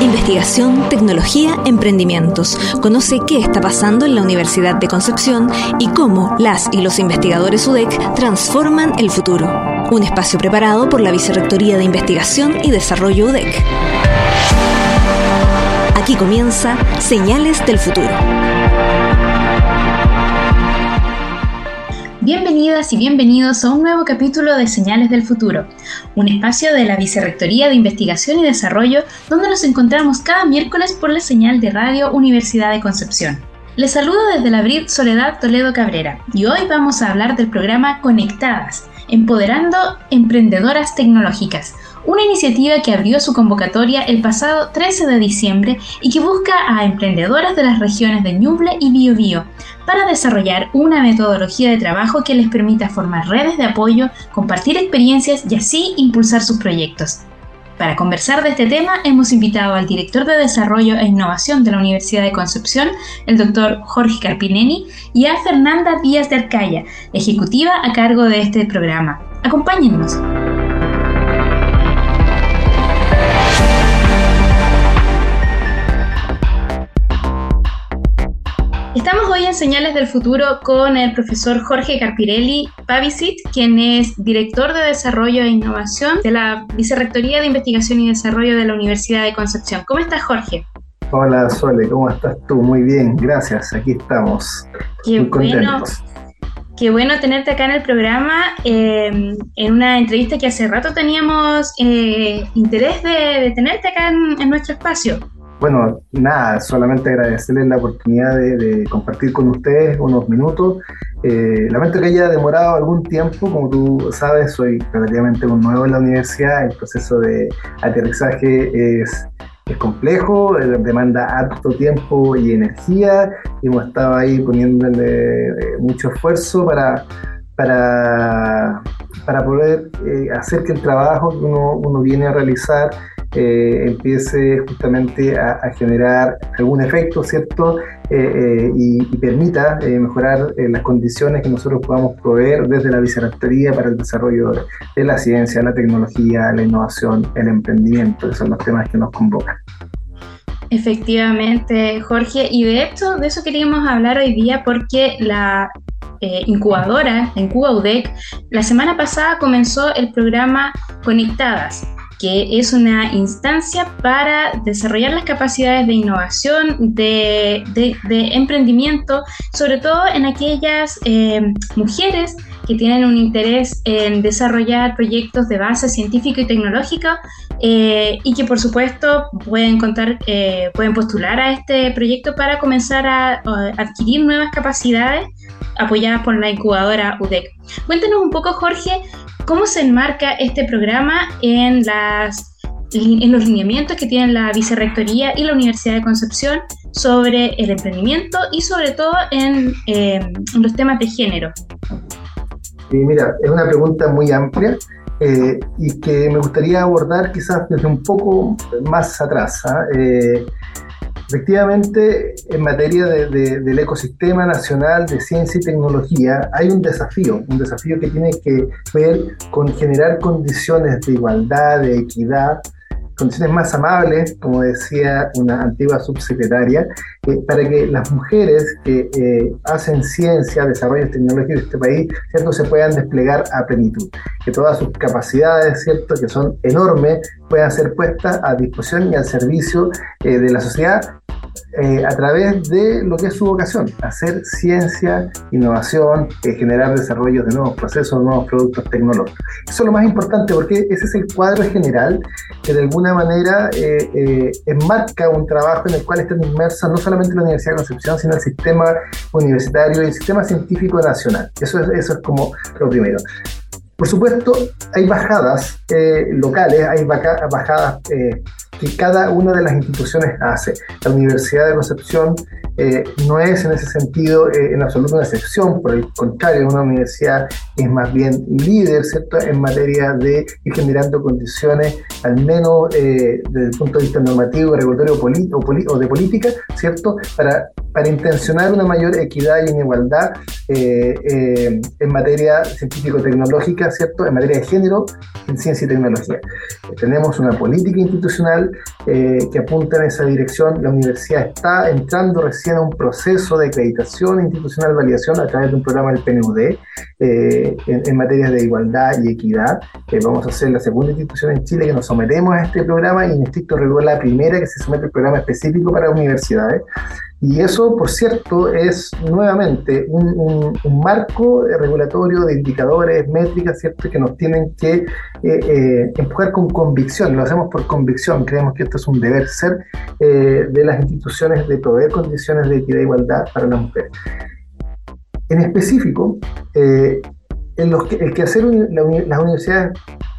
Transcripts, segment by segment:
Investigación, tecnología, emprendimientos. Conoce qué está pasando en la Universidad de Concepción y cómo las y los investigadores UDEC transforman el futuro. Un espacio preparado por la Vicerrectoría de Investigación y Desarrollo UDEC. Aquí comienza Señales del Futuro. Bienvenidas y bienvenidos a un nuevo capítulo de Señales del Futuro, un espacio de la Vicerrectoría de Investigación y Desarrollo donde nos encontramos cada miércoles por la señal de Radio Universidad de Concepción. Les saludo desde la BRID Soledad Toledo Cabrera y hoy vamos a hablar del programa Conectadas, Empoderando Emprendedoras Tecnológicas, una iniciativa que abrió su convocatoria el pasado 13 de diciembre y que busca a emprendedoras de las regiones de Ñuble y Biobío para desarrollar una metodología de trabajo que les permita formar redes de apoyo, compartir experiencias y así impulsar sus proyectos. Para conversar de este tema hemos invitado al director de Desarrollo e Innovación de la Universidad de Concepción, el doctor Jorge Carpineni, y a Fernanda Díaz de Arcaya, ejecutiva a cargo de este programa. Acompáñennos. Hoy en Señales del Futuro con el profesor Jorge Carpirelli Pavicic, quien es director de Desarrollo e Innovación de la Vicerrectoría de Investigación y Desarrollo de la Universidad de Concepción. ¿Cómo estás, Jorge? Hola, Sole, ¿cómo estás tú? Muy bien, gracias, aquí estamos. Qué bueno. Qué bueno tenerte acá en el programa, eh, en una entrevista que hace rato teníamos eh, interés de, tenerte acá en nuestro espacio. Bueno, nada, solamente agradecerles la oportunidad de, compartir con ustedes unos minutos. Eh, lamento que haya demorado algún tiempo, como tú sabes, soy relativamente un nuevo en la universidad, el proceso de aterrizaje es, complejo, eh, demanda harto tiempo y energía, y hemos estado ahí poniéndole eh, mucho esfuerzo para, para, para poder hacer que el trabajo que uno, uno viene a realizar eh, empiece justamente a, generar algún efecto, ¿cierto? Eh, eh, y, permita mejorar las condiciones que nosotros podamos proveer desde la vicerrectoría para el desarrollo de la ciencia, la tecnología, la innovación, el emprendimiento, esos son los temas que nos convocan. Efectivamente, Jorge, y de hecho de eso queríamos hablar hoy día porque la incubadora, en Cuba UDEC, la semana pasada comenzó el programa Conectadas, que es una instancia para desarrollar las capacidades de innovación, de, emprendimiento, sobre todo en aquellas eh, mujeres que tienen un interés en desarrollar proyectos de base científica y tecnológica eh, y que por supuesto pueden contar, eh, pueden postular a este proyecto para comenzar a, adquirir nuevas capacidades apoyadas por la incubadora UDEC. Cuéntanos un poco, Jorge, ¿Cómo se enmarca este programa en, los lineamientos que tienen la Vicerrectoría y la Universidad de Concepción sobre el emprendimiento y sobre todo en, eh, los temas de género? Sí, mira, es una pregunta muy amplia eh, y que me gustaría abordar quizás desde un poco más atrás. ¿ah? Eh, Efectivamente, en materia del ecosistema nacional de ciencia y tecnología hay un desafío, un desafío que tiene que ver con generar condiciones de igualdad, de equidad, condiciones más amables, como decía una antigua subsecretaria, eh, para que las mujeres que eh, hacen ciencia, desarrollo tecnológicos de este país, ¿cierto? se puedan desplegar a plenitud, que todas sus capacidades, ¿cierto? que son enormes, puedan ser puestas a disposición y al servicio eh, de la sociedad eh, a través de lo que es su vocación, hacer ciencia, innovación, eh, generar desarrollos de nuevos procesos, nuevos productos tecnológicos. Eso es lo más importante porque ese es el cuadro general que de alguna manera eh, enmarca un trabajo en el cual están inmersas no solamente la Universidad de Concepción, sino el sistema universitario y el sistema científico nacional. Eso es, eso es como lo primero. Por supuesto, hay bajadas locales, hay bajadas que cada una de las instituciones hace. La Universidad de Concepción eh, no es en ese sentido eh, en absoluto una excepción, por el contrario, una universidad es más bien líder ¿cierto? en materia de ir generando condiciones, al menos eh, desde el punto de vista normativo, regulatorio o, o, de política, ¿cierto? Para, para intencionar una mayor equidad y una igualdad eh, eh, en materia científico-tecnológica, ¿cierto? En materia de género, en ciencia y tecnología. tenemos una política institucional que apunta en esa dirección. La universidad está entrando recién a un proceso de acreditación institucional, validación a través de un programa del PNUD en, en, materia de igualdad y equidad. vamos a ser la segunda institución en Chile que nos sometemos a este programa y en estricto rigor la primera que se somete al programa específico para universidades. Y eso, por cierto, es nuevamente un, marco regulatorio de indicadores, métricas, ¿cierto? que nos tienen que eh, eh, empujar con convicción. Lo hacemos por convicción. Creemos que esto es un deber ser eh, de las instituciones de proveer condiciones de equidad e igualdad para las mujeres. En específico, en los que, el que hacer las universidades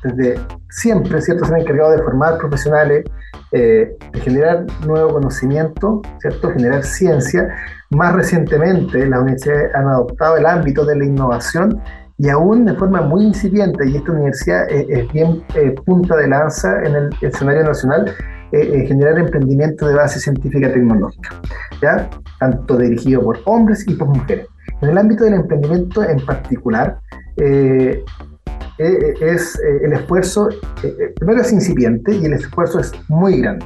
desde siempre, ¿cierto? Se han encargado de formar profesionales, eh, de generar nuevo conocimiento, ¿cierto? Generar ciencia. Más recientemente, las universidades han adoptado el ámbito de la innovación y aún de forma muy incipiente, y esta universidad es, bien eh, punta de lanza en el escenario nacional, eh, generar emprendimiento de base científica tecnológica, ¿ya? tanto dirigido por hombres y por mujeres. En el ámbito del emprendimiento en particular, eh, eh, es eh, el esfuerzo, primero es incipiente y el esfuerzo es muy grande,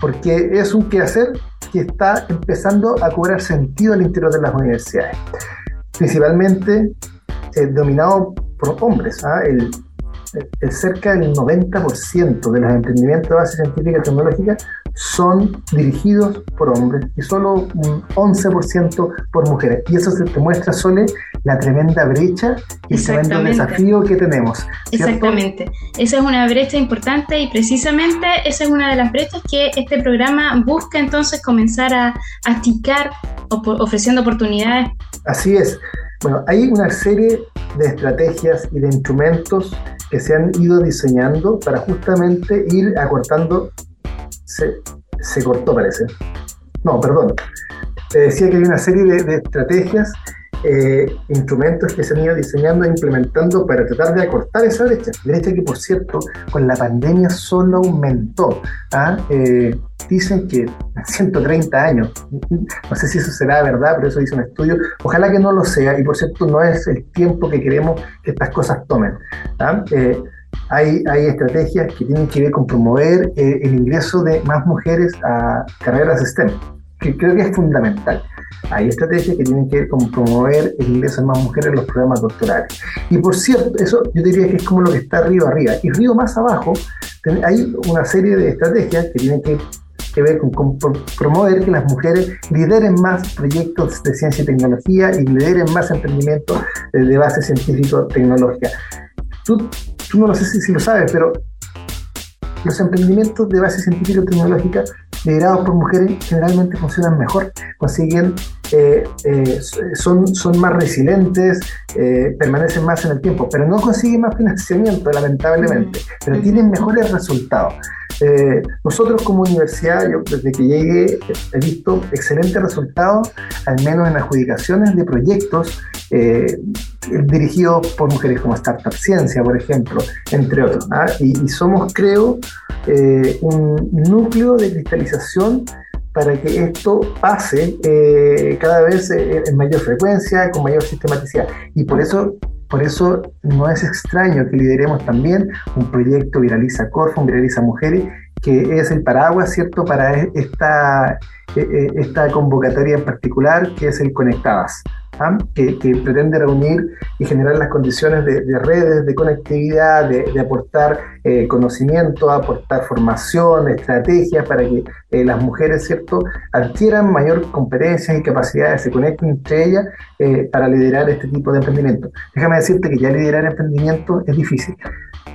porque es un quehacer que está empezando a cobrar sentido al interior de las universidades, principalmente dominado por hombres. ¿ah? El, el cerca del 90% de los emprendimientos de base científica y tecnológica son dirigidos por hombres y solo un 11% por mujeres. Y eso se te muestra, Sole, la tremenda brecha y el tremendo desafío que tenemos. Exactamente. Esa es una brecha importante y precisamente esa es una de las brechas que este programa busca entonces comenzar a achicar ofreciendo oportunidades. Así es. Bueno, hay una serie de estrategias y de instrumentos que se han ido diseñando para justamente ir acortando. Se, se cortó, parece. No, perdón. Te decía que hay una serie de, estrategias eh, instrumentos que se han ido diseñando e implementando para tratar de acortar esa brecha. Brecha que, por cierto, con la pandemia solo aumentó. ¿ah? Eh, dicen que 130 años, no sé si eso será verdad, pero eso dice un estudio, ojalá que no lo sea, y por cierto no es el tiempo que queremos que estas cosas tomen. ¿ah? Eh, hay, hay, estrategias que tienen que ver con promover eh, el ingreso de más mujeres a carreras STEM, que creo que es fundamental. Hay estrategias que tienen que ver con promover el ingreso de más mujeres en los programas doctorales. Y por cierto, eso yo diría que es como lo que está río arriba. Y río más abajo hay una serie de estrategias que tienen que que ver con, promover que las mujeres lideren más proyectos de ciencia y tecnología y lideren más emprendimientos de base científico-tecnológica. Tú, tú no lo sé si, lo sabes, pero los emprendimientos de base científico-tecnológica liderados por mujeres generalmente funcionan mejor, consiguen, eh, eh, son, son más resilientes, eh, permanecen más en el tiempo, pero no consiguen más financiamiento, lamentablemente, pero tienen mejores resultados. Eh, nosotros como universidad, yo desde que llegué he visto excelentes resultados, al menos en adjudicaciones de proyectos eh, dirigidos por mujeres como Startup Ciencia, por ejemplo, entre otros. ¿ah? Y, somos, creo, eh, un núcleo de cristalización para que esto pase cada vez en mayor frecuencia, con mayor sistematicidad. Y por eso por eso no es extraño que lideremos también un proyecto Viraliza Corfo, Viraliza Mujeres, que es el paraguas, ¿cierto?, para esta, e, e, esta convocatoria en particular, que es el Conectadas. ¿Ah? que, pretende reunir y generar las condiciones de, redes, de conectividad, de, aportar eh, conocimiento, aportar formación, estrategias para que eh, las mujeres, ¿cierto?, adquieran mayor competencia y capacidades, se conecten entre ellas eh, para liderar este tipo de emprendimiento. Déjame decirte que ya liderar emprendimiento es difícil.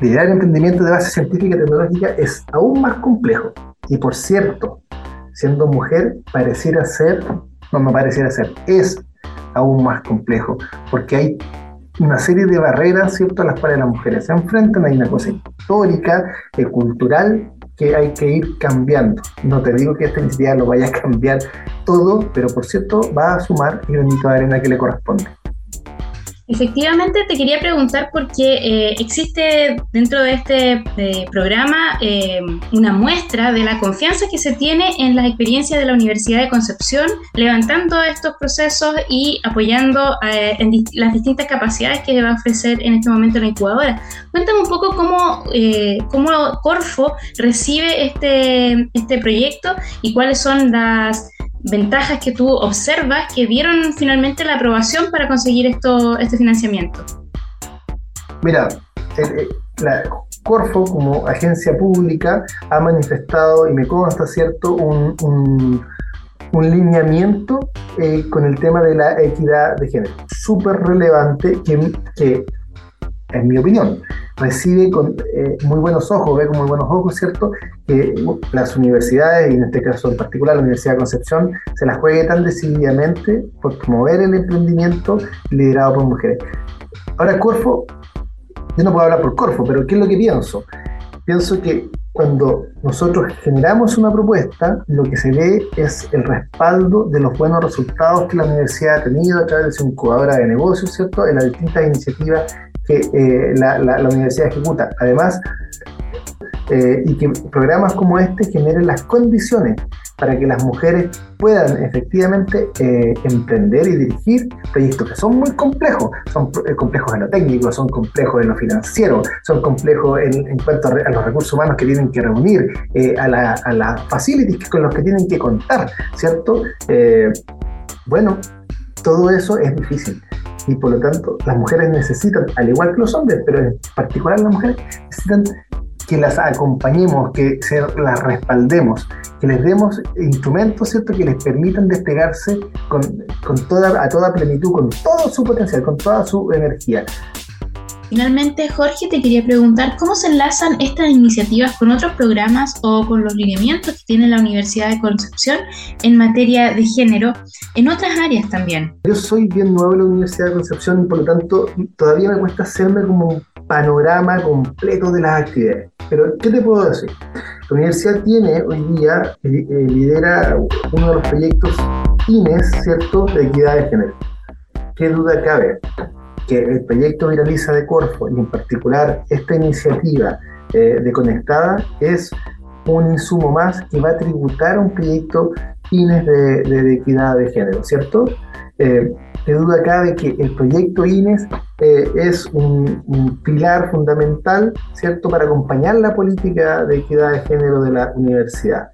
Liderar emprendimiento de base científica y tecnológica es aún más complejo. Y por cierto, siendo mujer, pareciera ser, no, no pareciera ser, es aún más complejo, porque hay una serie de barreras, ¿cierto?, a las cuales las mujeres se enfrentan, hay una cosa histórica, eh, cultural, que hay que ir cambiando. No te digo que esta iniciativa lo vaya a cambiar todo, pero por cierto va a sumar el granito de arena que le corresponde. Efectivamente, te quería preguntar porque eh, existe dentro de este eh, programa eh, una muestra de la confianza que se tiene en las experiencias de la Universidad de Concepción, levantando estos procesos y apoyando en las distintas capacidades que va a ofrecer en este momento la incubadora. Cuéntame un poco cómo, cómo Corfo recibe este, este proyecto y cuáles son las ventajas que tú observas que dieron finalmente la aprobación para conseguir esto, este financiamiento? Mira, la Corfo como agencia pública ha manifestado, y me consta cierto, un, un, lineamiento eh, con el tema de la equidad de género. Súper relevante que en mi opinión, recibe con eh, muy buenos ojos, ve con muy buenos ojos, ¿cierto? Que las universidades, y en este caso en particular la Universidad de Concepción, se las juegue tan decididamente por promover el emprendimiento liderado por mujeres. Ahora, Corfo, yo no puedo hablar por Corfo, pero ¿qué es lo que pienso? Pienso que cuando nosotros generamos una propuesta, lo que se ve es el respaldo de los buenos resultados que la universidad ha tenido a través de su incubadora de negocios, ¿cierto? En las distintas iniciativas que eh, la, universidad ejecuta. Además, eh, y que programas como este generen las condiciones para que las mujeres puedan efectivamente eh, emprender y dirigir proyectos que son muy complejos, son complejos en lo técnico, son complejos en lo financiero, son complejos en, cuanto a, los recursos humanos que tienen que reunir, a las la facilities con los que tienen que contar, ¿cierto? bueno, todo eso es difícil y por lo tanto las mujeres necesitan, al igual que los hombres, pero en particular las mujeres, necesitan que las acompañemos, que las respaldemos, que les demos instrumentos ¿cierto? que les permitan despegarse con, con toda, a toda plenitud, con todo su potencial, con toda su energía. Finalmente, Jorge, te quería preguntar cómo se enlazan estas iniciativas con otros programas o con los lineamientos que tiene la Universidad de Concepción en materia de género en otras áreas también. Yo soy bien nuevo en la Universidad de Concepción y por lo tanto todavía me cuesta hacerme como un panorama completo de las actividades. Pero, ¿qué te puedo decir? La universidad tiene hoy día, eh, eh, lidera uno de los proyectos INES, ¿cierto?, de equidad de género. ¿Qué duda cabe? Que el proyecto Viraliza de Corfo y en particular esta iniciativa eh, de Conectada es un insumo más que va a tributar un proyecto INES de, equidad de género, ¿cierto? Eh, de duda cabe que el proyecto INES eh, es un, un, pilar fundamental, ¿cierto?, para acompañar la política de equidad de género de la universidad.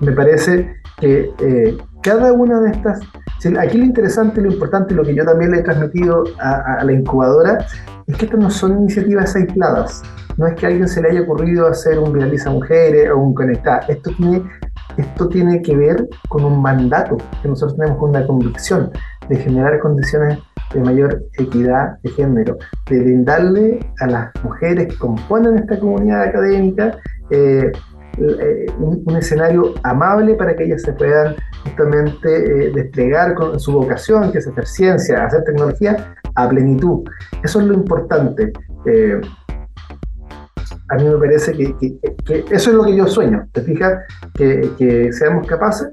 me parece que cada una de estas Aquí lo interesante, lo importante, lo que yo también le he transmitido a, la incubadora, es que estas no son iniciativas aisladas. No es que a alguien se le haya ocurrido hacer un Viraliza Mujeres o un Conectar. Esto tiene, esto tiene que ver con un mandato que nosotros tenemos con una convicción de generar condiciones de mayor equidad de género, de brindarle a las mujeres que componen esta comunidad académica eh, eh, un, escenario amable para que ellas se puedan justamente eh, desplegar con su vocación, que es hacer ciencia, hacer tecnología, a plenitud. Eso es lo importante. Eh, a mí me parece que, eso es lo que yo sueño, ¿te fijas? Que, seamos capaces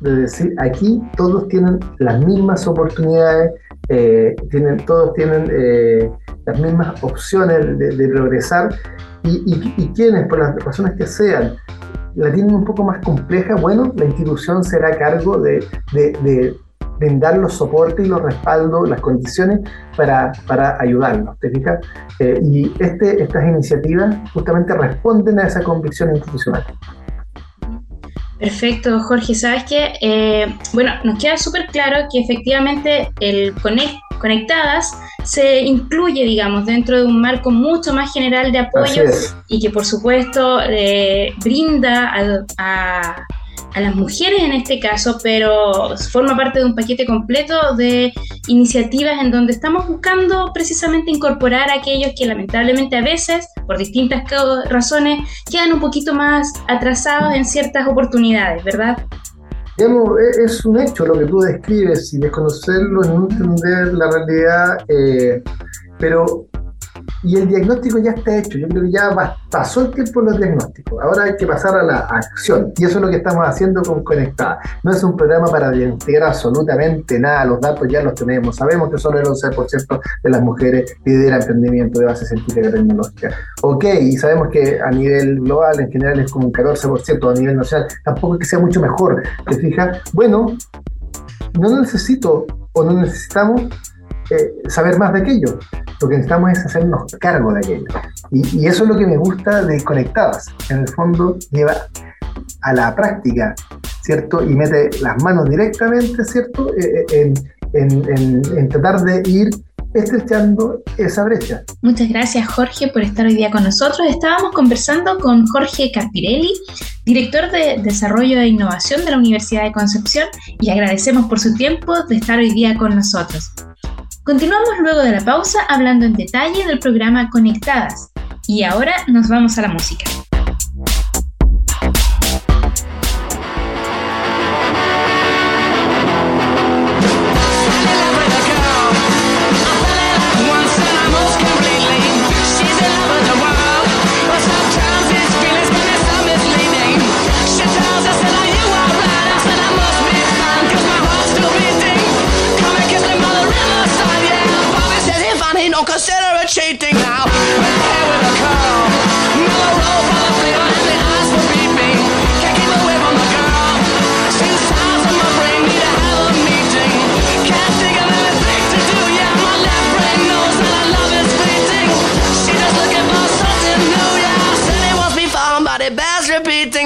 de decir, aquí todos tienen las mismas oportunidades, tienen, todos tienen las mismas opciones de progresar y, quienes, por las razones que sean, la tienen un poco más compleja, bueno, la institución será a cargo de, de, brindar los soportes y los respaldos, las condiciones para, para ayudarnos, ¿te fijas? Eh, y este, estas iniciativas justamente responden a esa convicción institucional. Perfecto, Jorge. Sabes que, eh, bueno, nos queda súper claro que efectivamente el Conectadas se incluye, digamos, dentro de un marco mucho más general de apoyo y que, por supuesto, eh, brinda a a las mujeres en este caso, pero forma parte de un paquete completo de iniciativas en donde estamos buscando precisamente incorporar a aquellos que lamentablemente a veces, por distintas razones, quedan un poquito más atrasados en ciertas oportunidades, ¿verdad? Es un hecho lo que tú describes y desconocerlo, no entender la realidad, eh, pero y el diagnóstico ya está hecho. Yo creo que ya pasó el tiempo de los diagnósticos. Ahora hay que pasar a la acción. Y eso es lo que estamos haciendo con Conectada. No es un programa para diagnosticar absolutamente nada. Los datos ya los tenemos. Sabemos que solo el 11% de las mujeres lidera emprendimiento de base científica y tecnológica. Ok, y sabemos que a nivel global en general es como un 14% a nivel nacional. Tampoco es que sea mucho mejor. ¿Te fijas? Bueno, no necesito o no necesitamos eh, saber más de aquello. Lo que necesitamos es hacernos cargo de aquello. Y, eso es lo que me gusta de Conectadas. En el fondo lleva a la práctica, ¿cierto? Y mete las manos directamente, ¿cierto? Eh, eh, en, tratar de ir estrechando esa brecha. Muchas gracias Jorge por estar hoy día con nosotros. Estábamos conversando con Jorge Carpirelli, director de Desarrollo e Innovación de la Universidad de Concepción, y agradecemos por su tiempo de estar hoy día con nosotros. Continuamos luego de la pausa hablando en detalle del programa Conectadas. Y ahora nos vamos a la música. cheating now. We're with a curl, No roll they don't and the eyes were beeping. Can't keep away from the girl. Two sides of my brain need to have a meeting. Can't think of anything to do. Yeah, my left brain knows that I love is fleeting. She's just looking for something new. Yeah, I said it was before, but it bears repeating.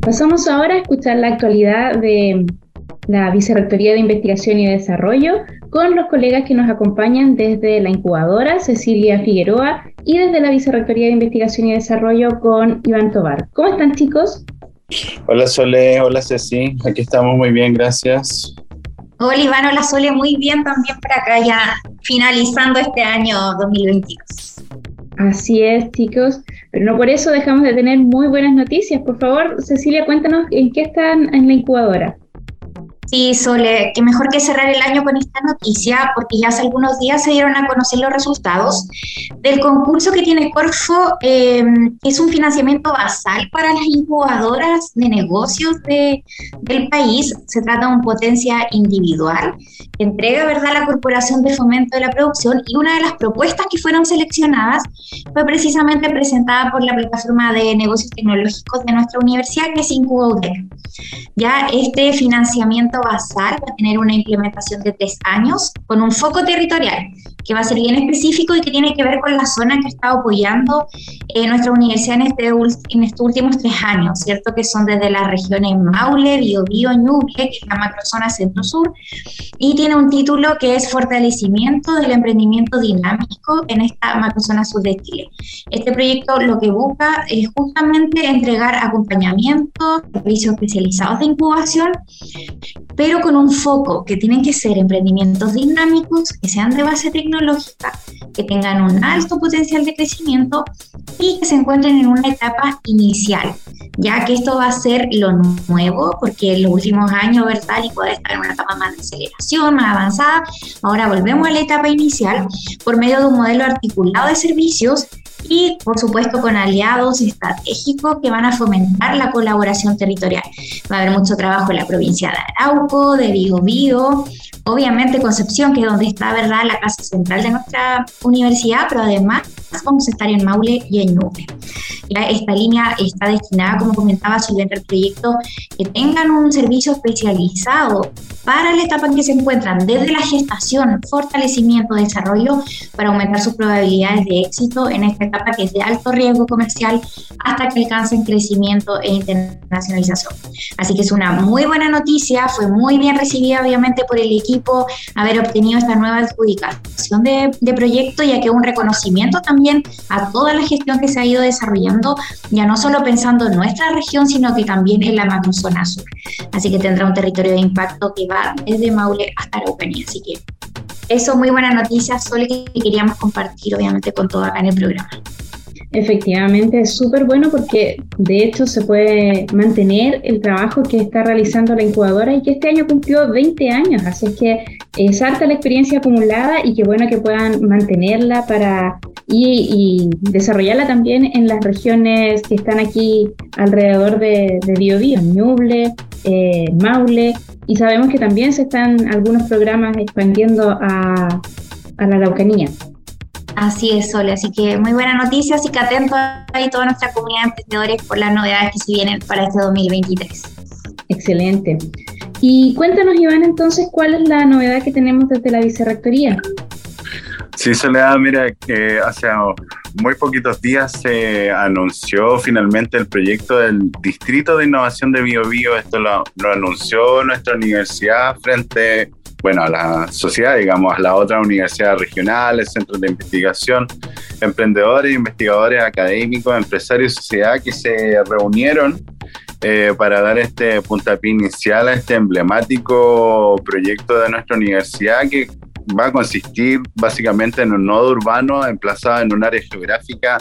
Pasamos ahora a escuchar la actualidad de la Vicerrectoría de Investigación y Desarrollo con los colegas que nos acompañan desde la incubadora, Cecilia Figueroa, y desde la Vicerrectoría de Investigación y Desarrollo con Iván Tobar. ¿Cómo están chicos? Hola Sole, hola Ceci, aquí estamos muy bien, gracias. Hola Iván, hola Sole, muy bien también por acá ya finalizando este año 2022. Así es, chicos, pero no por eso dejamos de tener muy buenas noticias. Por favor, Cecilia, cuéntanos en qué están en la incubadora. Sí, Sole, que mejor que cerrar el año con esta noticia, porque ya hace algunos días se dieron a conocer los resultados del concurso que tiene Corfo, que es un financiamiento basal para las incubadoras de negocios de, del país. Se trata de un potencia individual entrega ¿verdad? la Corporación de Fomento de la Producción y una de las propuestas que fueron seleccionadas fue precisamente presentada por la plataforma de negocios tecnológicos de nuestra universidad, que es IncubaUDEC. Ya este financiamiento basal va a tener una implementación de tres años con un foco territorial que va a ser bien específico y que tiene que ver con la zona que está apoyando eh, nuestra universidad en, este, en estos últimos tres años, ¿cierto? Que son desde las regiones Maule, Biobío, Ñuble, que es la macrozona centro-sur, y tiene un título que es Fortalecimiento del Emprendimiento Dinámico en esta macrozona sur de Chile. Este proyecto lo que busca es justamente entregar acompañamiento, servicios especializados de incubación, pero con un foco que tienen que ser emprendimientos dinámicos, que sean de base tecnológica, que tengan un alto potencial de crecimiento y que se encuentren en una etapa inicial. ya que esto va a ser lo nuevo, porque en los últimos años, Vertálico puede estar en una etapa más de aceleración, avanzada. Ahora volvemos a la etapa inicial por medio de un modelo articulado de servicios y, por supuesto, con aliados estratégicos que van a fomentar la colaboración territorial. Va a haber mucho trabajo en la provincia de Arauco, de Biobío, obviamente Concepción, que es donde está, ¿verdad?, la casa central de nuestra universidad, pero además vamos a estar en Maule y en Nube. Esta línea está destinada, como comentaba, su el proyecto que tengan un servicio especializado para la etapa en que se encuentran, desde la gestación, fortalecimiento, desarrollo, para aumentar sus probabilidades de éxito en esta etapa que es de alto riesgo comercial hasta que alcancen crecimiento e internacionalización. Así que es una muy buena noticia, fue muy bien recibida obviamente por el equipo haber obtenido esta nueva adjudicación de, de proyecto, ya que un reconocimiento también a toda la gestión que se ha ido desarrollando, ya no solo pensando en nuestra región, sino que también en la macrozona sur. Así que tendrá un territorio de impacto que va desde Maule hasta Araucanía. Así que eso, muy buena noticia, solo que queríamos compartir obviamente con todo en el programa. Efectivamente, es súper bueno porque de hecho se puede mantener el trabajo que está realizando la incubadora y que este año cumplió 20 años, así es que es harta la experiencia acumulada y qué bueno que puedan mantenerla para y, desarrollarla también en las regiones que están aquí alrededor de, de Biobío, Ñuble, eh, Maule, y sabemos que también se están algunos programas expandiendo a, a la Araucanía. Así es, Sole. Así que muy buena noticia, así que atento ahí toda nuestra comunidad de emprendedores por las novedades que se vienen para este 2023. Excelente. Y cuéntanos, Iván, entonces, ¿cuál es la novedad que tenemos desde la Vicerrectoría? Sí, Soledad, mira, que hace muy poquitos días se anunció finalmente el proyecto del Distrito de Innovación de Biobío. Esto lo, lo, anunció nuestra universidad frente, bueno, a la sociedad, digamos, a las otras universidades regionales, centros de investigación, emprendedores, investigadores académicos, empresarios y sociedad que se reunieron eh, para dar este puntapié inicial a este emblemático proyecto de nuestra universidad que va a consistir básicamente en un nodo urbano emplazado en un área geográfica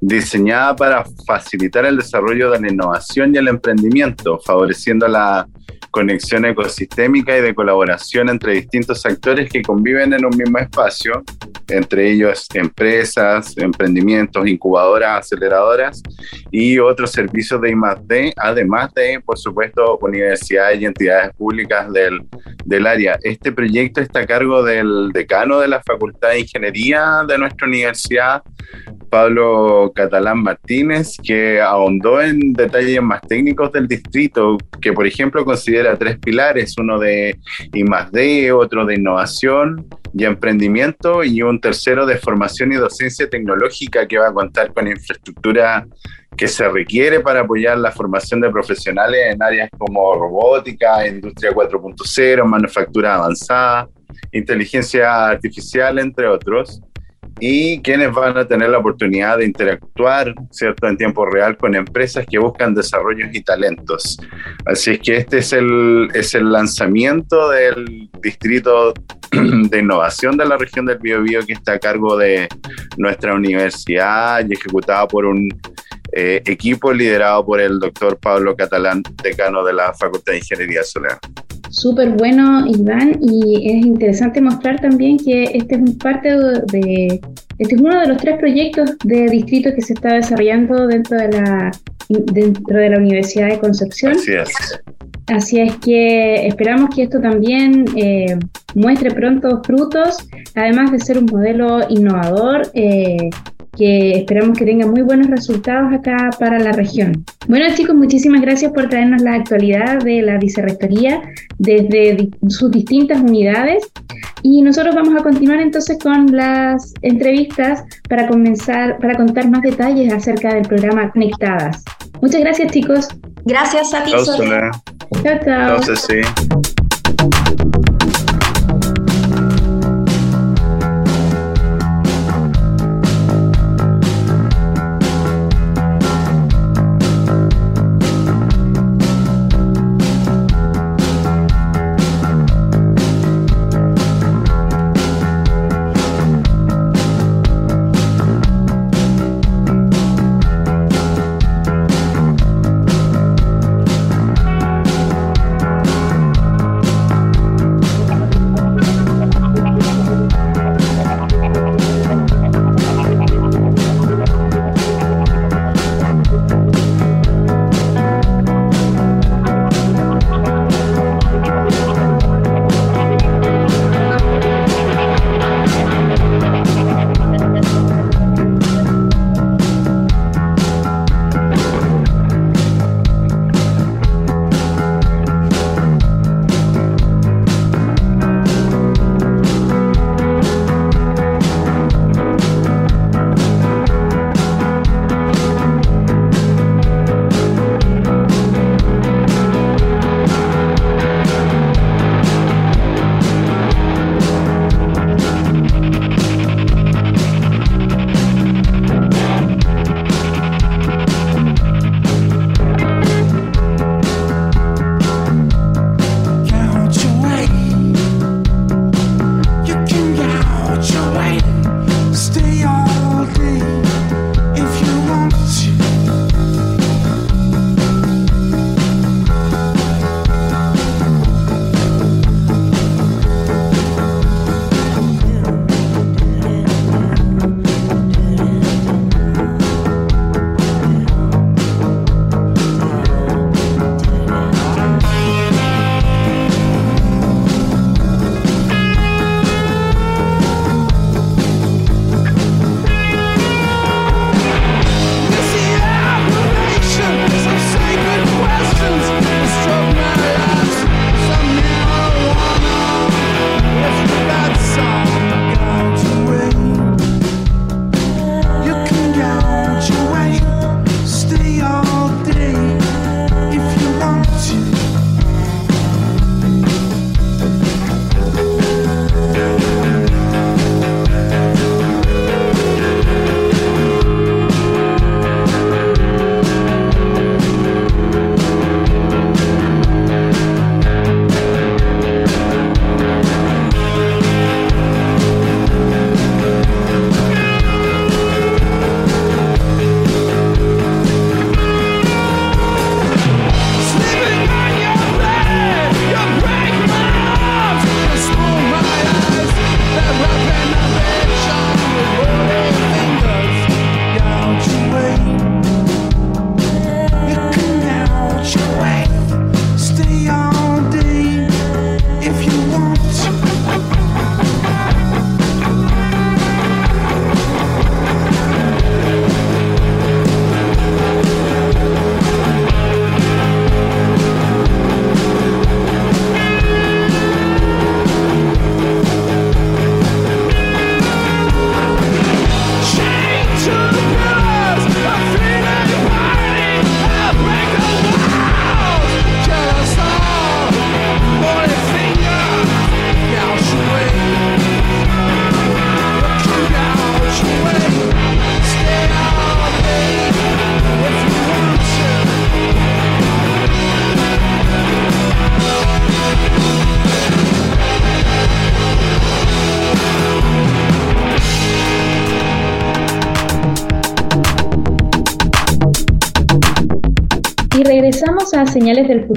diseñada para facilitar el desarrollo de la innovación y el emprendimiento, favoreciendo la conexión ecosistémica y de colaboración entre distintos actores que conviven en un mismo espacio, entre ellos empresas, emprendimientos, incubadoras, aceleradoras y otros servicios de I+D, además de, por supuesto, universidades y entidades públicas del, del área. Este proyecto está a cargo del decano de la Facultad de Ingeniería de nuestra universidad, Pablo Catalán Martínez, que ahondó en detalles más técnicos del distrito, que por ejemplo considera tres pilares, uno de I+D, otro de innovación y emprendimiento y un tercero de formación y docencia tecnológica que va a contar con infraestructura que se requiere para apoyar la formación de profesionales en áreas como robótica, industria 4.0, manufactura avanzada, inteligencia artificial, entre otros y quienes van a tener la oportunidad de interactuar ¿cierto? en tiempo real con empresas que buscan desarrollos y talentos. Así es que este es el, es el lanzamiento del Distrito de Innovación de la región del Biobío que está a cargo de nuestra universidad y ejecutado por un eh, equipo liderado por el doctor Pablo Catalán, decano de la Facultad de Ingeniería Solar. Súper bueno, Iván, y es interesante mostrar también que este es un parte de, este es uno de los tres proyectos de distrito que se está desarrollando dentro de la dentro de la Universidad de Concepción. Así es. Así es que esperamos que esto también eh, muestre pronto frutos, además de ser un modelo innovador. Eh, que esperamos que tenga muy buenos resultados acá para la región. Bueno chicos, muchísimas gracias por traernos la actualidad de la vicerrectoría desde sus distintas unidades y nosotros vamos a continuar entonces con las entrevistas para comenzar, para contar más detalles acerca del programa Conectadas. Muchas gracias chicos. Gracias a ti. Chao, chao. Y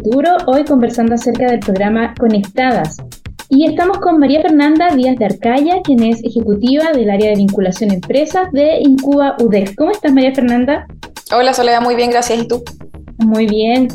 Futuro, hoy conversando acerca del programa Conectadas. Y estamos con María Fernanda Díaz de Arcaya, quien es ejecutiva del área de vinculación empresas de Incuba UDEX. ¿Cómo estás, María Fernanda? Hola, Soledad, muy bien, gracias. ¿Y tú? Muy bien.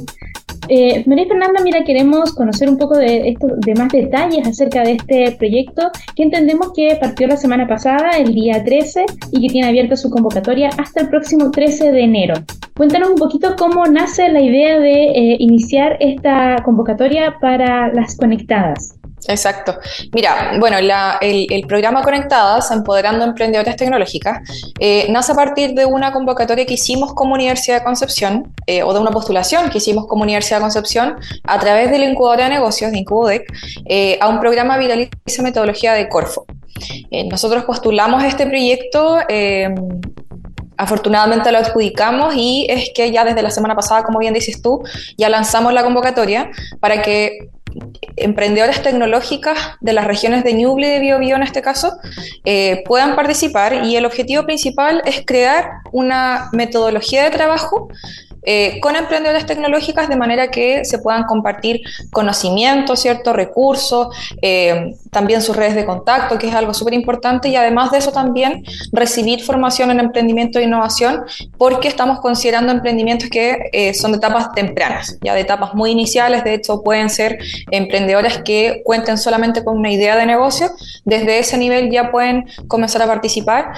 Eh, María Fernanda, mira, queremos conocer un poco de, esto, de más detalles acerca de este proyecto que entendemos que partió la semana pasada, el día 13, y que tiene abierta su convocatoria hasta el próximo 13 de enero. Cuéntanos un poquito cómo nace la idea de eh, iniciar esta convocatoria para las conectadas. Exacto. Mira, bueno, el, programa Conectadas, Empoderando Emprendedoras Tecnológicas, eh, nace a partir de una convocatoria que hicimos como Universidad de Concepción, eh, o de una postulación que hicimos como Universidad de Concepción, a través de la incubadora de negocios de Incubodec, eh, a un programa Viraliza Metodología de Corfo. nosotros postulamos este proyecto afortunadamente lo adjudicamos y es que ya desde la semana pasada, como bien dices tú, ya lanzamos la convocatoria para que emprendedoras tecnológicas de las regiones de Ñuble y de Biobío en este caso eh, puedan participar y el objetivo principal es crear una metodología de trabajo eh, con emprendedores tecnológicas de manera que se puedan compartir conocimientos, ciertos recursos, eh, también sus redes de contacto, que es algo súper importante, y además de eso también recibir formación en emprendimiento e innovación, porque estamos considerando emprendimientos que eh, son de etapas tempranas, ya de etapas muy iniciales, de hecho pueden ser emprendedores que cuenten solamente con una idea de negocio, desde ese nivel ya pueden comenzar a participar,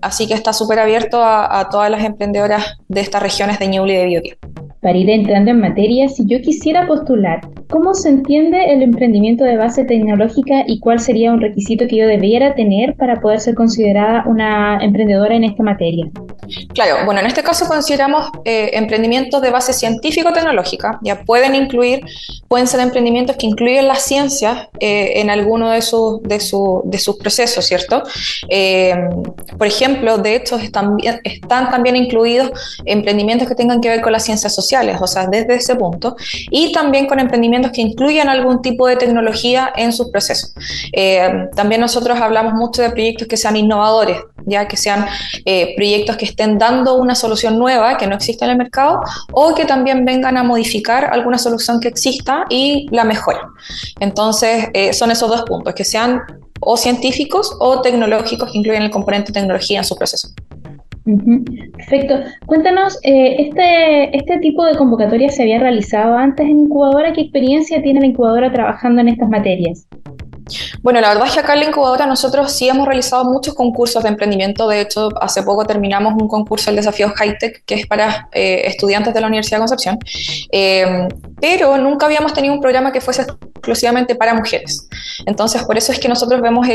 así que está súper abierto a, a todas las emprendedoras de estas regiones de de Para ir entrando en materia, si yo quisiera postular, ¿cómo se entiende el emprendimiento de base tecnológica y cuál sería un requisito que yo debiera tener para poder ser considerada una emprendedora en esta materia? Claro, bueno, en este caso consideramos eh, emprendimientos de base científico-tecnológica. Ya pueden incluir, pueden ser emprendimientos que incluyen las ciencias eh, en alguno de, sus de, de sus procesos, ¿cierto? Eh, por ejemplo, de hecho, están, están también incluidos emprendimientos que tengan que ver con las ciencias sociales, o sea, desde ese punto, y también con emprendimientos que incluyan algún tipo de tecnología en sus procesos. Eh, también nosotros hablamos mucho de proyectos que sean innovadores, ya que sean eh, proyectos que estén dando una solución nueva que no existe en el mercado o que también vengan a modificar alguna solución que exista y la mejoren. Entonces, eh, son esos dos puntos, que sean o científicos o tecnológicos que incluyen el componente tecnología en su proceso. Perfecto. Cuéntanos, eh, este, ¿este tipo de convocatoria se había realizado antes en incubadora? ¿Qué experiencia tiene la incubadora trabajando en estas materias? Bueno, la verdad es que acá en la incubadora nosotros sí hemos realizado muchos concursos de emprendimiento. De hecho, hace poco terminamos un concurso, el desafío Hightech, que es para eh, estudiantes de la Universidad de Concepción. Eh, pero nunca habíamos tenido un programa que fuese exclusivamente para mujeres. Entonces, por eso es que nosotros vemos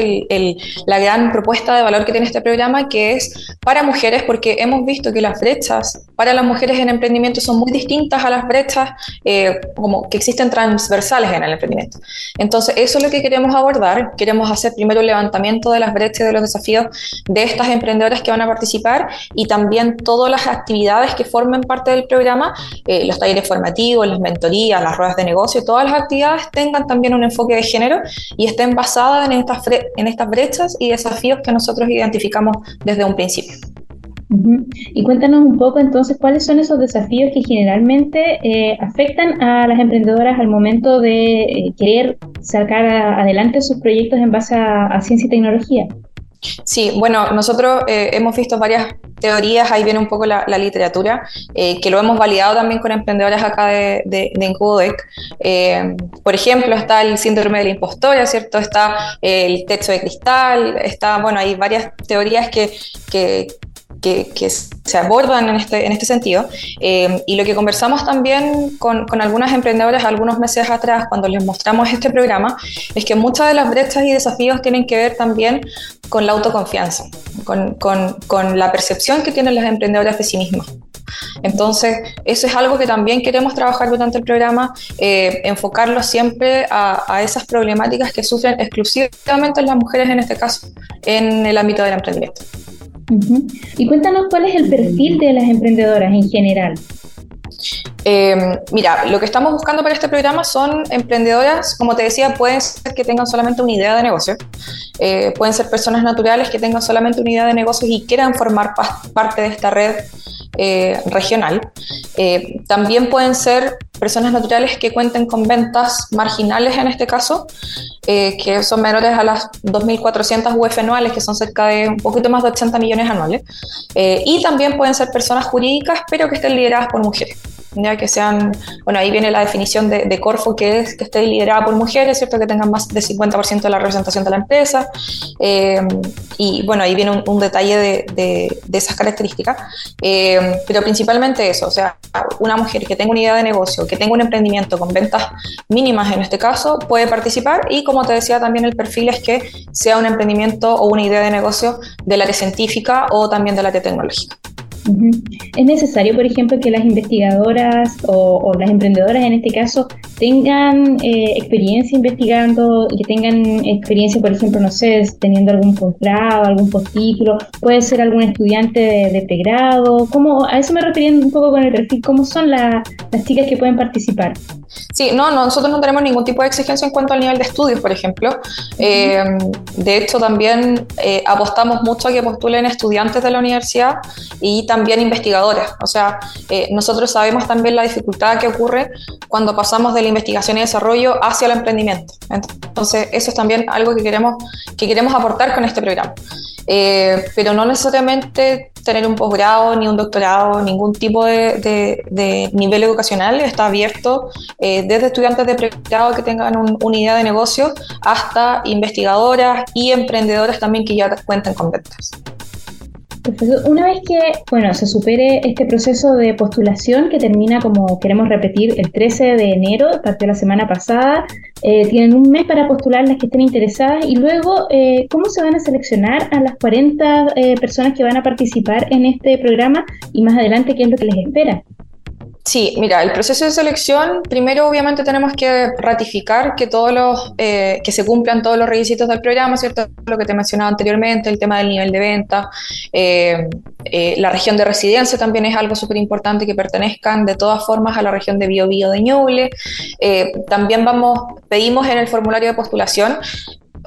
la gran propuesta de valor que tiene este programa, que es para mujeres, porque hemos visto que las brechas para las mujeres en emprendimiento son muy distintas a las brechas eh, como que existen transversales en el emprendimiento. Entonces, eso es lo que queremos abordar. Queremos hacer primero un levantamiento de las brechas de los desafíos de estas emprendedoras que van a participar y también todas las actividades que formen parte del programa, eh, los talleres formativos, las mentorías, las ruedas de negocio, todas las actividades tengan también un enfoque de género y estén basadas en estas brechas y desafíos que nosotros identificamos desde un principio. Y cuéntanos un poco entonces cuáles son esos desafíos que generalmente eh, afectan a las emprendedoras al momento de eh, querer sacar adelante sus proyectos en base a, ciencia y tecnología. Sí, bueno, nosotros eh, hemos visto varias teorías, ahí viene un poco la, literatura, que lo hemos validado también con emprendedoras acá de, de, de por ejemplo, está el síndrome de la impostora, ¿cierto? Está el techo de cristal, está, bueno, hay varias teorías que, que, que, se abordan en este, en este sentido. Eh, y lo que conversamos también con, con, algunas emprendedoras algunos meses atrás, cuando les mostramos este programa, es que muchas de las brechas y desafíos tienen que ver también con la autoconfianza, con, con, con la percepción que tienen las emprendedoras de sí mismas. Entonces, eso es algo que también queremos trabajar durante el programa, eh, enfocarlo siempre a, a, esas problemáticas que sufren exclusivamente las mujeres en este caso, en el ámbito del emprendimiento. Y cuéntanos cuál es el perfil de las emprendedoras en general. Em, mira, lo que estamos buscando para este programa son emprendedoras, como te decía, pueden ser que tengan solamente una idea de negocio, eh, pueden ser personas naturales que tengan solamente una idea de negocio y quieran formar parte de esta red eh, regional. Eh, también pueden ser personas naturales que cuenten con ventas marginales en este caso, eh, que son menores a las 2.400 UF anuales, que son cerca de un poquito más de 80 millones anuales. y también pueden ser personas jurídicas, pero que estén lideradas por mujeres ya que sean, bueno, ahí viene la definición de, Corfo, que es que esté liderada por mujeres, ¿cierto? Que tengan más del 50% de la representación de la empresa. Eh, y bueno, ahí viene un, detalle de, de, esas características. Eh, pero principalmente eso, o sea, una mujer que tenga una idea de negocio, que tenga un emprendimiento con ventas mínimas en este caso, puede participar y como te decía también el perfil es que sea un emprendimiento o una idea de negocio del área científica o también del área tecnológica. Es necesario, por ejemplo, que las investigadoras o, las emprendedoras en este caso tengan eh, experiencia investigando, que tengan experiencia, por ejemplo, no sé, teniendo algún posgrado, algún postítulo, puede ser algún estudiante de, pregrado. ¿Cómo, a eso me refería un poco con el perfil, ¿cómo son las chicas que pueden participar? Sí, no, nosotros no tenemos ningún tipo de exigencia en cuanto al nivel de estudios, por ejemplo. Eh, de hecho, también eh, apostamos mucho a que postulen estudiantes de la universidad y también investigadores. O sea, eh, nosotros sabemos también la dificultad que ocurre cuando pasamos de la investigación y desarrollo hacia el emprendimiento. Entonces, eso es también algo que queremos, que queremos aportar con este programa. Eh, pero no necesariamente tener un posgrado ni un doctorado, ningún tipo de, nivel educacional está abierto eh, desde estudiantes de pregrado que tengan una idea de negocio hasta investigadoras y emprendedoras también que ya cuenten con ventas. Una vez que, bueno, se supere este proceso de postulación que termina, como queremos repetir, el 13 de enero, partió la semana pasada, eh, tienen un mes para postular las que estén interesadas y luego, eh, ¿cómo se van a seleccionar a las 40 eh, personas que van a participar en este programa y más adelante qué es lo que les espera? Sí, mira, el proceso de selección, primero obviamente tenemos que ratificar que todos los, eh, que se cumplan todos los requisitos del programa, ¿cierto? Lo que te mencionaba anteriormente, el tema del nivel de venta, eh, eh, la región de residencia también es algo súper importante que pertenezcan de todas formas a la región de Biobío de Ñuble. también vamos, pedimos en el formulario de postulación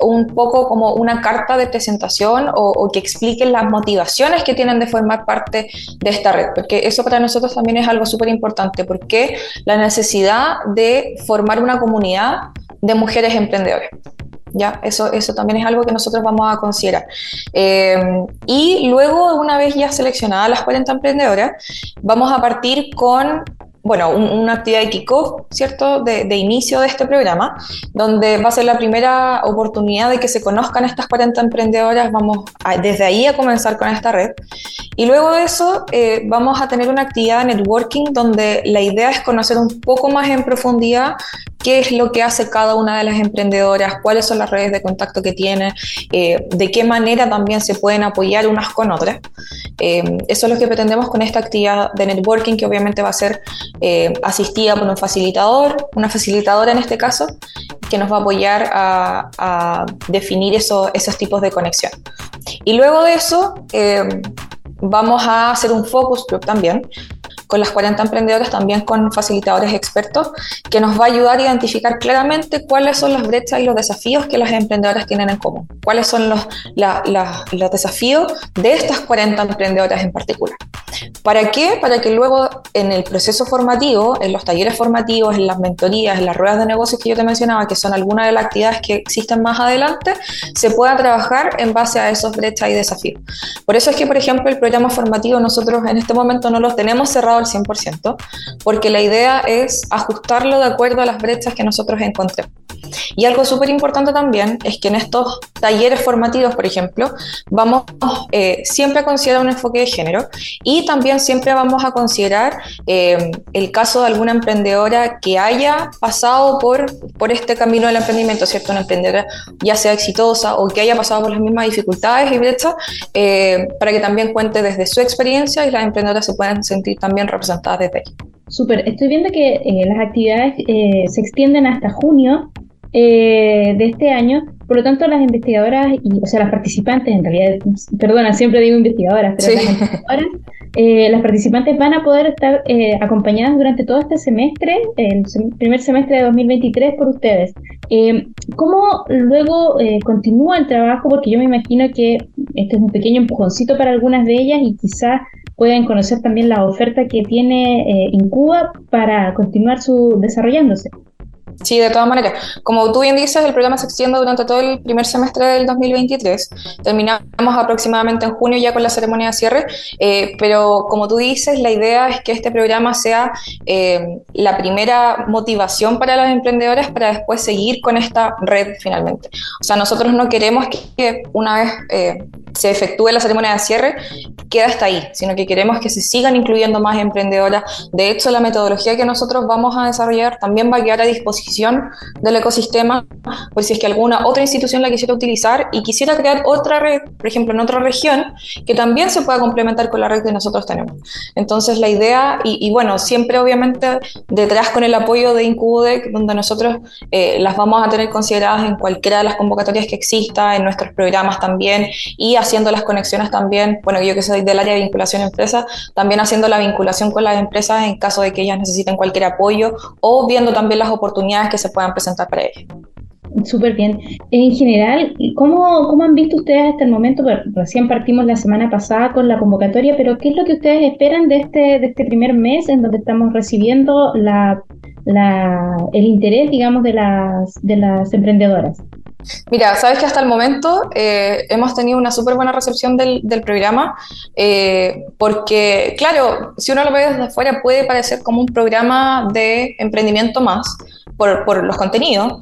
un poco como una carta de presentación o, que expliquen las motivaciones que tienen de formar parte de esta red, porque eso para nosotros también es algo súper importante, porque la necesidad de formar una comunidad de mujeres emprendedoras. ¿Ya? Eso, eso también es algo que nosotros vamos a considerar. Eh, y luego, una vez ya seleccionadas las 40 emprendedoras, vamos a partir con bueno, una actividad de kickoff, ¿cierto?, de, inicio de este programa, donde va a ser la primera oportunidad de que se conozcan estas 40 emprendedoras, vamos desde ahí a comenzar con esta red. Y luego de eso eh, vamos a tener una actividad de networking donde la idea es conocer un poco más en profundidad qué es lo que hace cada una de las emprendedoras, cuáles son las redes de contacto que tienen, eh, de qué manera también se pueden apoyar unas con otras. Eh, eso es lo que pretendemos con esta actividad de networking, que obviamente va a ser eh, asistida por un facilitador, una facilitadora en este caso, que nos va a apoyar a, definir esos tipos de conexión. Y luego de eso, vamos a hacer un focus group también, con las 40 emprendedoras, también con facilitadores expertos, que nos va a ayudar a identificar claramente cuáles son las brechas y los desafíos que las emprendedoras tienen en común, cuáles son los, los desafíos de estas 40 emprendedoras en particular. ¿Para qué? Para que luego en el proceso formativo, en los talleres formativos, en las mentorías, en las ruedas de negocios que yo te mencionaba, que son algunas de las actividades que existen más adelante, se pueda trabajar en base a esos brechas y desafíos. Por eso es que, por ejemplo, el programa formativo nosotros en este momento no los tenemos cerrado al 100%, porque la idea es ajustarlo de acuerdo a las brechas que nosotros encontremos. Y algo súper importante también es que en estos talleres formativos, por ejemplo, vamos eh, siempre a considerar un enfoque de género y también siempre vamos a considerar eh, el caso de alguna emprendedora que haya pasado por, por este camino del emprendimiento, ¿cierto? Una emprendedora ya sea exitosa o que haya pasado por las mismas dificultades y brechas, eh, para que también cuente desde su experiencia y las emprendedoras se puedan sentir también representadas desde ahí. Súper, estoy viendo que las actividades se extienden hasta junio eh, de este año. Por lo tanto, las investigadoras, y, o sea, las participantes, en realidad, perdona, siempre digo investigadoras, pero las eh, las participantes van a poder estar eh, acompañadas durante todo este semestre, el primer semestre de 2023, por ustedes. ¿Cómo luego continúa el trabajo? Porque yo me imagino que este es un pequeño empujoncito para algunas de ellas y quizás pueden conocer también la oferta que tiene eh, Incuba para continuar su desarrollándose. Sí, de todas maneras. Como tú bien dices, el programa se extiende durante todo el primer semestre del 2023. Terminamos aproximadamente en junio ya con la ceremonia de cierre, eh, pero como tú dices, la idea es que este programa sea eh, la primera motivación para las emprendedoras para después seguir con esta red finalmente. O sea, nosotros no queremos que una vez eh, se efectúe la ceremonia de cierre, quede hasta ahí, sino que queremos que se sigan incluyendo más emprendedoras. De hecho, la metodología que nosotros vamos a desarrollar también va a quedar a disposición del ecosistema, por si es que alguna otra institución la quisiera utilizar y quisiera crear otra red, por ejemplo, en otra región, que también se pueda complementar con la red que nosotros tenemos. Entonces, la idea, y, bueno, siempre obviamente detrás con el apoyo de Incubudec, donde nosotros eh, las vamos a tener consideradas en cualquiera de las convocatorias que exista, en nuestros programas también, y haciendo las conexiones también, bueno, yo que soy del área de vinculación a empresas, también haciendo la vinculación con las empresas en caso de que ellas necesiten cualquier apoyo o viendo también las oportunidades que se puedan presentar para ellas. Súper bien. En general, ¿cómo, ¿cómo, han visto ustedes hasta el momento? recién partimos la semana pasada con la convocatoria, pero ¿qué es lo que ustedes esperan de este, de este primer mes en donde estamos recibiendo la, el interés, digamos, de las, de las emprendedoras? Mira, sabes que hasta el momento eh, hemos tenido una súper buena recepción del, programa, eh, porque, claro, si uno lo ve desde afuera puede parecer como un programa de emprendimiento más por, por los contenidos,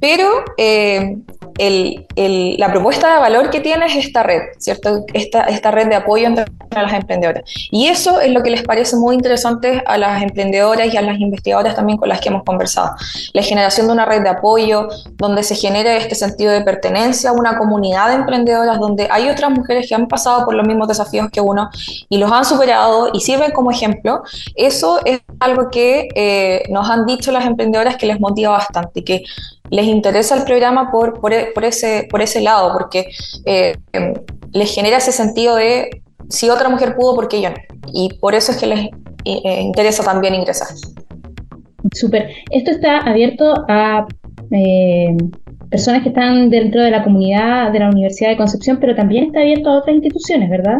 pero eh, el, la propuesta de valor que tiene es esta red, ¿cierto? Esta, esta red de apoyo entre las emprendedoras. Y eso es lo que les parece muy interesante a las emprendedoras y a las investigadoras también con las que hemos conversado. La generación de una red de apoyo donde se genere este sentido de pertenencia a una comunidad de emprendedoras donde hay otras mujeres que han pasado por los mismos desafíos que uno y los han superado y sirven como ejemplo. Eso es algo que eh, nos han dicho las emprendedoras que les motiva bastante que les interesa el programa por, por, ese, por ese lado, porque eh, les genera ese sentido de si otra mujer pudo, ¿por qué yo no? Y por eso es que les eh, interesa también ingresar. Súper. Esto está abierto a eh, personas que están dentro de la comunidad de la Universidad de Concepción, pero también está abierto a otras instituciones, ¿verdad?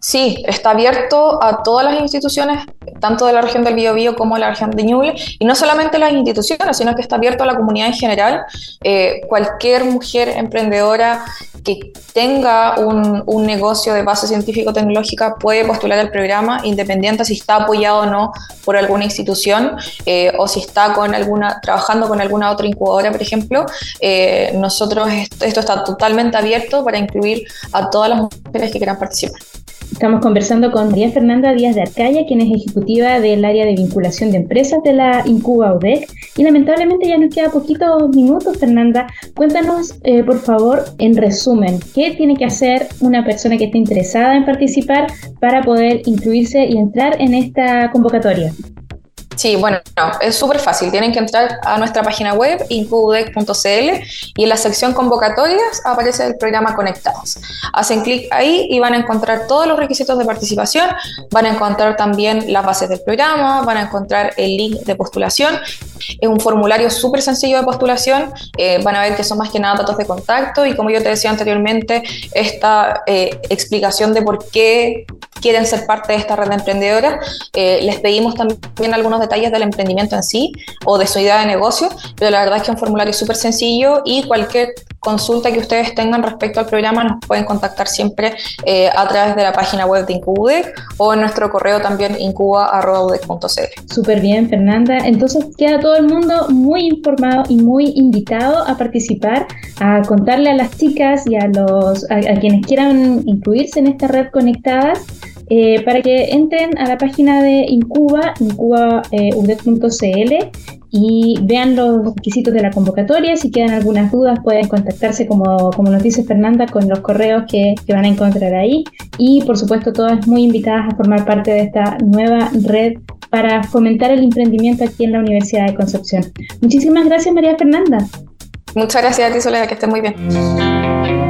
Sí, está abierto a todas las instituciones, tanto de la región del Biobío como de la región de Ñuble, y no solamente las instituciones, sino que está abierto a la comunidad en general. Eh, cualquier mujer emprendedora que tenga un, negocio de base científico-tecnológica puede postular al programa, independiente si está apoyado o no por alguna institución eh, o si está con alguna, trabajando con alguna otra incubadora, por ejemplo. Eh, nosotros, esto está totalmente abierto para incluir a todas las mujeres que quieran participar. Estamos conversando con María Fernanda Díaz de Arcaya, quien es ejecutiva del área de vinculación de empresas de la Incuba UDEC. Y lamentablemente ya nos queda poquitos minutos, Fernanda. Cuéntanos, eh, por favor, en resumen, ¿qué tiene que hacer una persona que esté interesada en participar para poder incluirse y entrar en esta convocatoria? Sí, bueno, es súper fácil. Tienen que entrar a nuestra página web, incubudec.cl, y en la sección convocatorias aparece el programa Conectados. Hacen clic ahí y van a encontrar todos los requisitos de participación, van a encontrar también las bases del programa, van a encontrar el link de postulación. Es un formulario súper sencillo de postulación, eh, van a ver que son más que nada datos de contacto y como yo te decía anteriormente, esta eh, explicación de por qué quieren ser parte de esta red de. Eh, les pedimos también algunos detalles del emprendimiento en sí o de su idea de negocio, pero la verdad es que es un formulario súper sencillo y cualquier consulta que ustedes tengan respecto al programa nos pueden contactar siempre eh, a través de la página web de Incubudec o en nuestro correo también incuba.udec.cl. Súper bien, Fernanda. Entonces queda todo el mundo muy informado y muy invitado a participar, a contarle a las chicas y a, los, a, quienes quieran incluirse en esta red conectadas eh, para que entren a la página de Incuba, incuba.udec.cl eh, y vean los requisitos de la convocatoria. Si quedan algunas dudas, pueden contactarse, como, como nos dice Fernanda, con los correos que, que, van a encontrar ahí. Y por supuesto, todas muy invitadas a formar parte de esta nueva red para fomentar el emprendimiento aquí en la Universidad de Concepción. Muchísimas gracias, María Fernanda. Muchas gracias a ti, Soledad, que estés muy bien.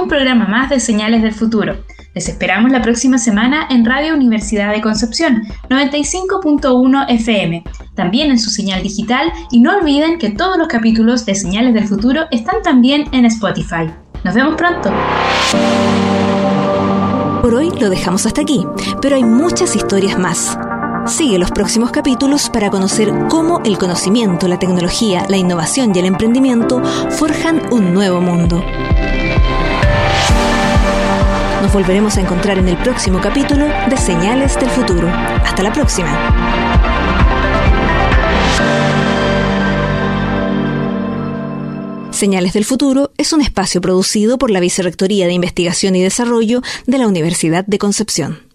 Un programa más de Señales del Futuro. Les esperamos la próxima semana en Radio Universidad de Concepción 95.1 FM, también en su señal digital y no olviden que todos los capítulos de Señales del Futuro están también en Spotify. Nos vemos pronto. Por hoy lo dejamos hasta aquí, pero hay muchas historias más. Sigue los próximos capítulos para conocer cómo el conocimiento, la tecnología, la innovación y el emprendimiento forjan un nuevo mundo. Nos volveremos a encontrar en el próximo capítulo de Señales del Futuro. Hasta la próxima. Señales del Futuro es un espacio producido por la Vicerrectoría de Investigación y Desarrollo de la Universidad de Concepción.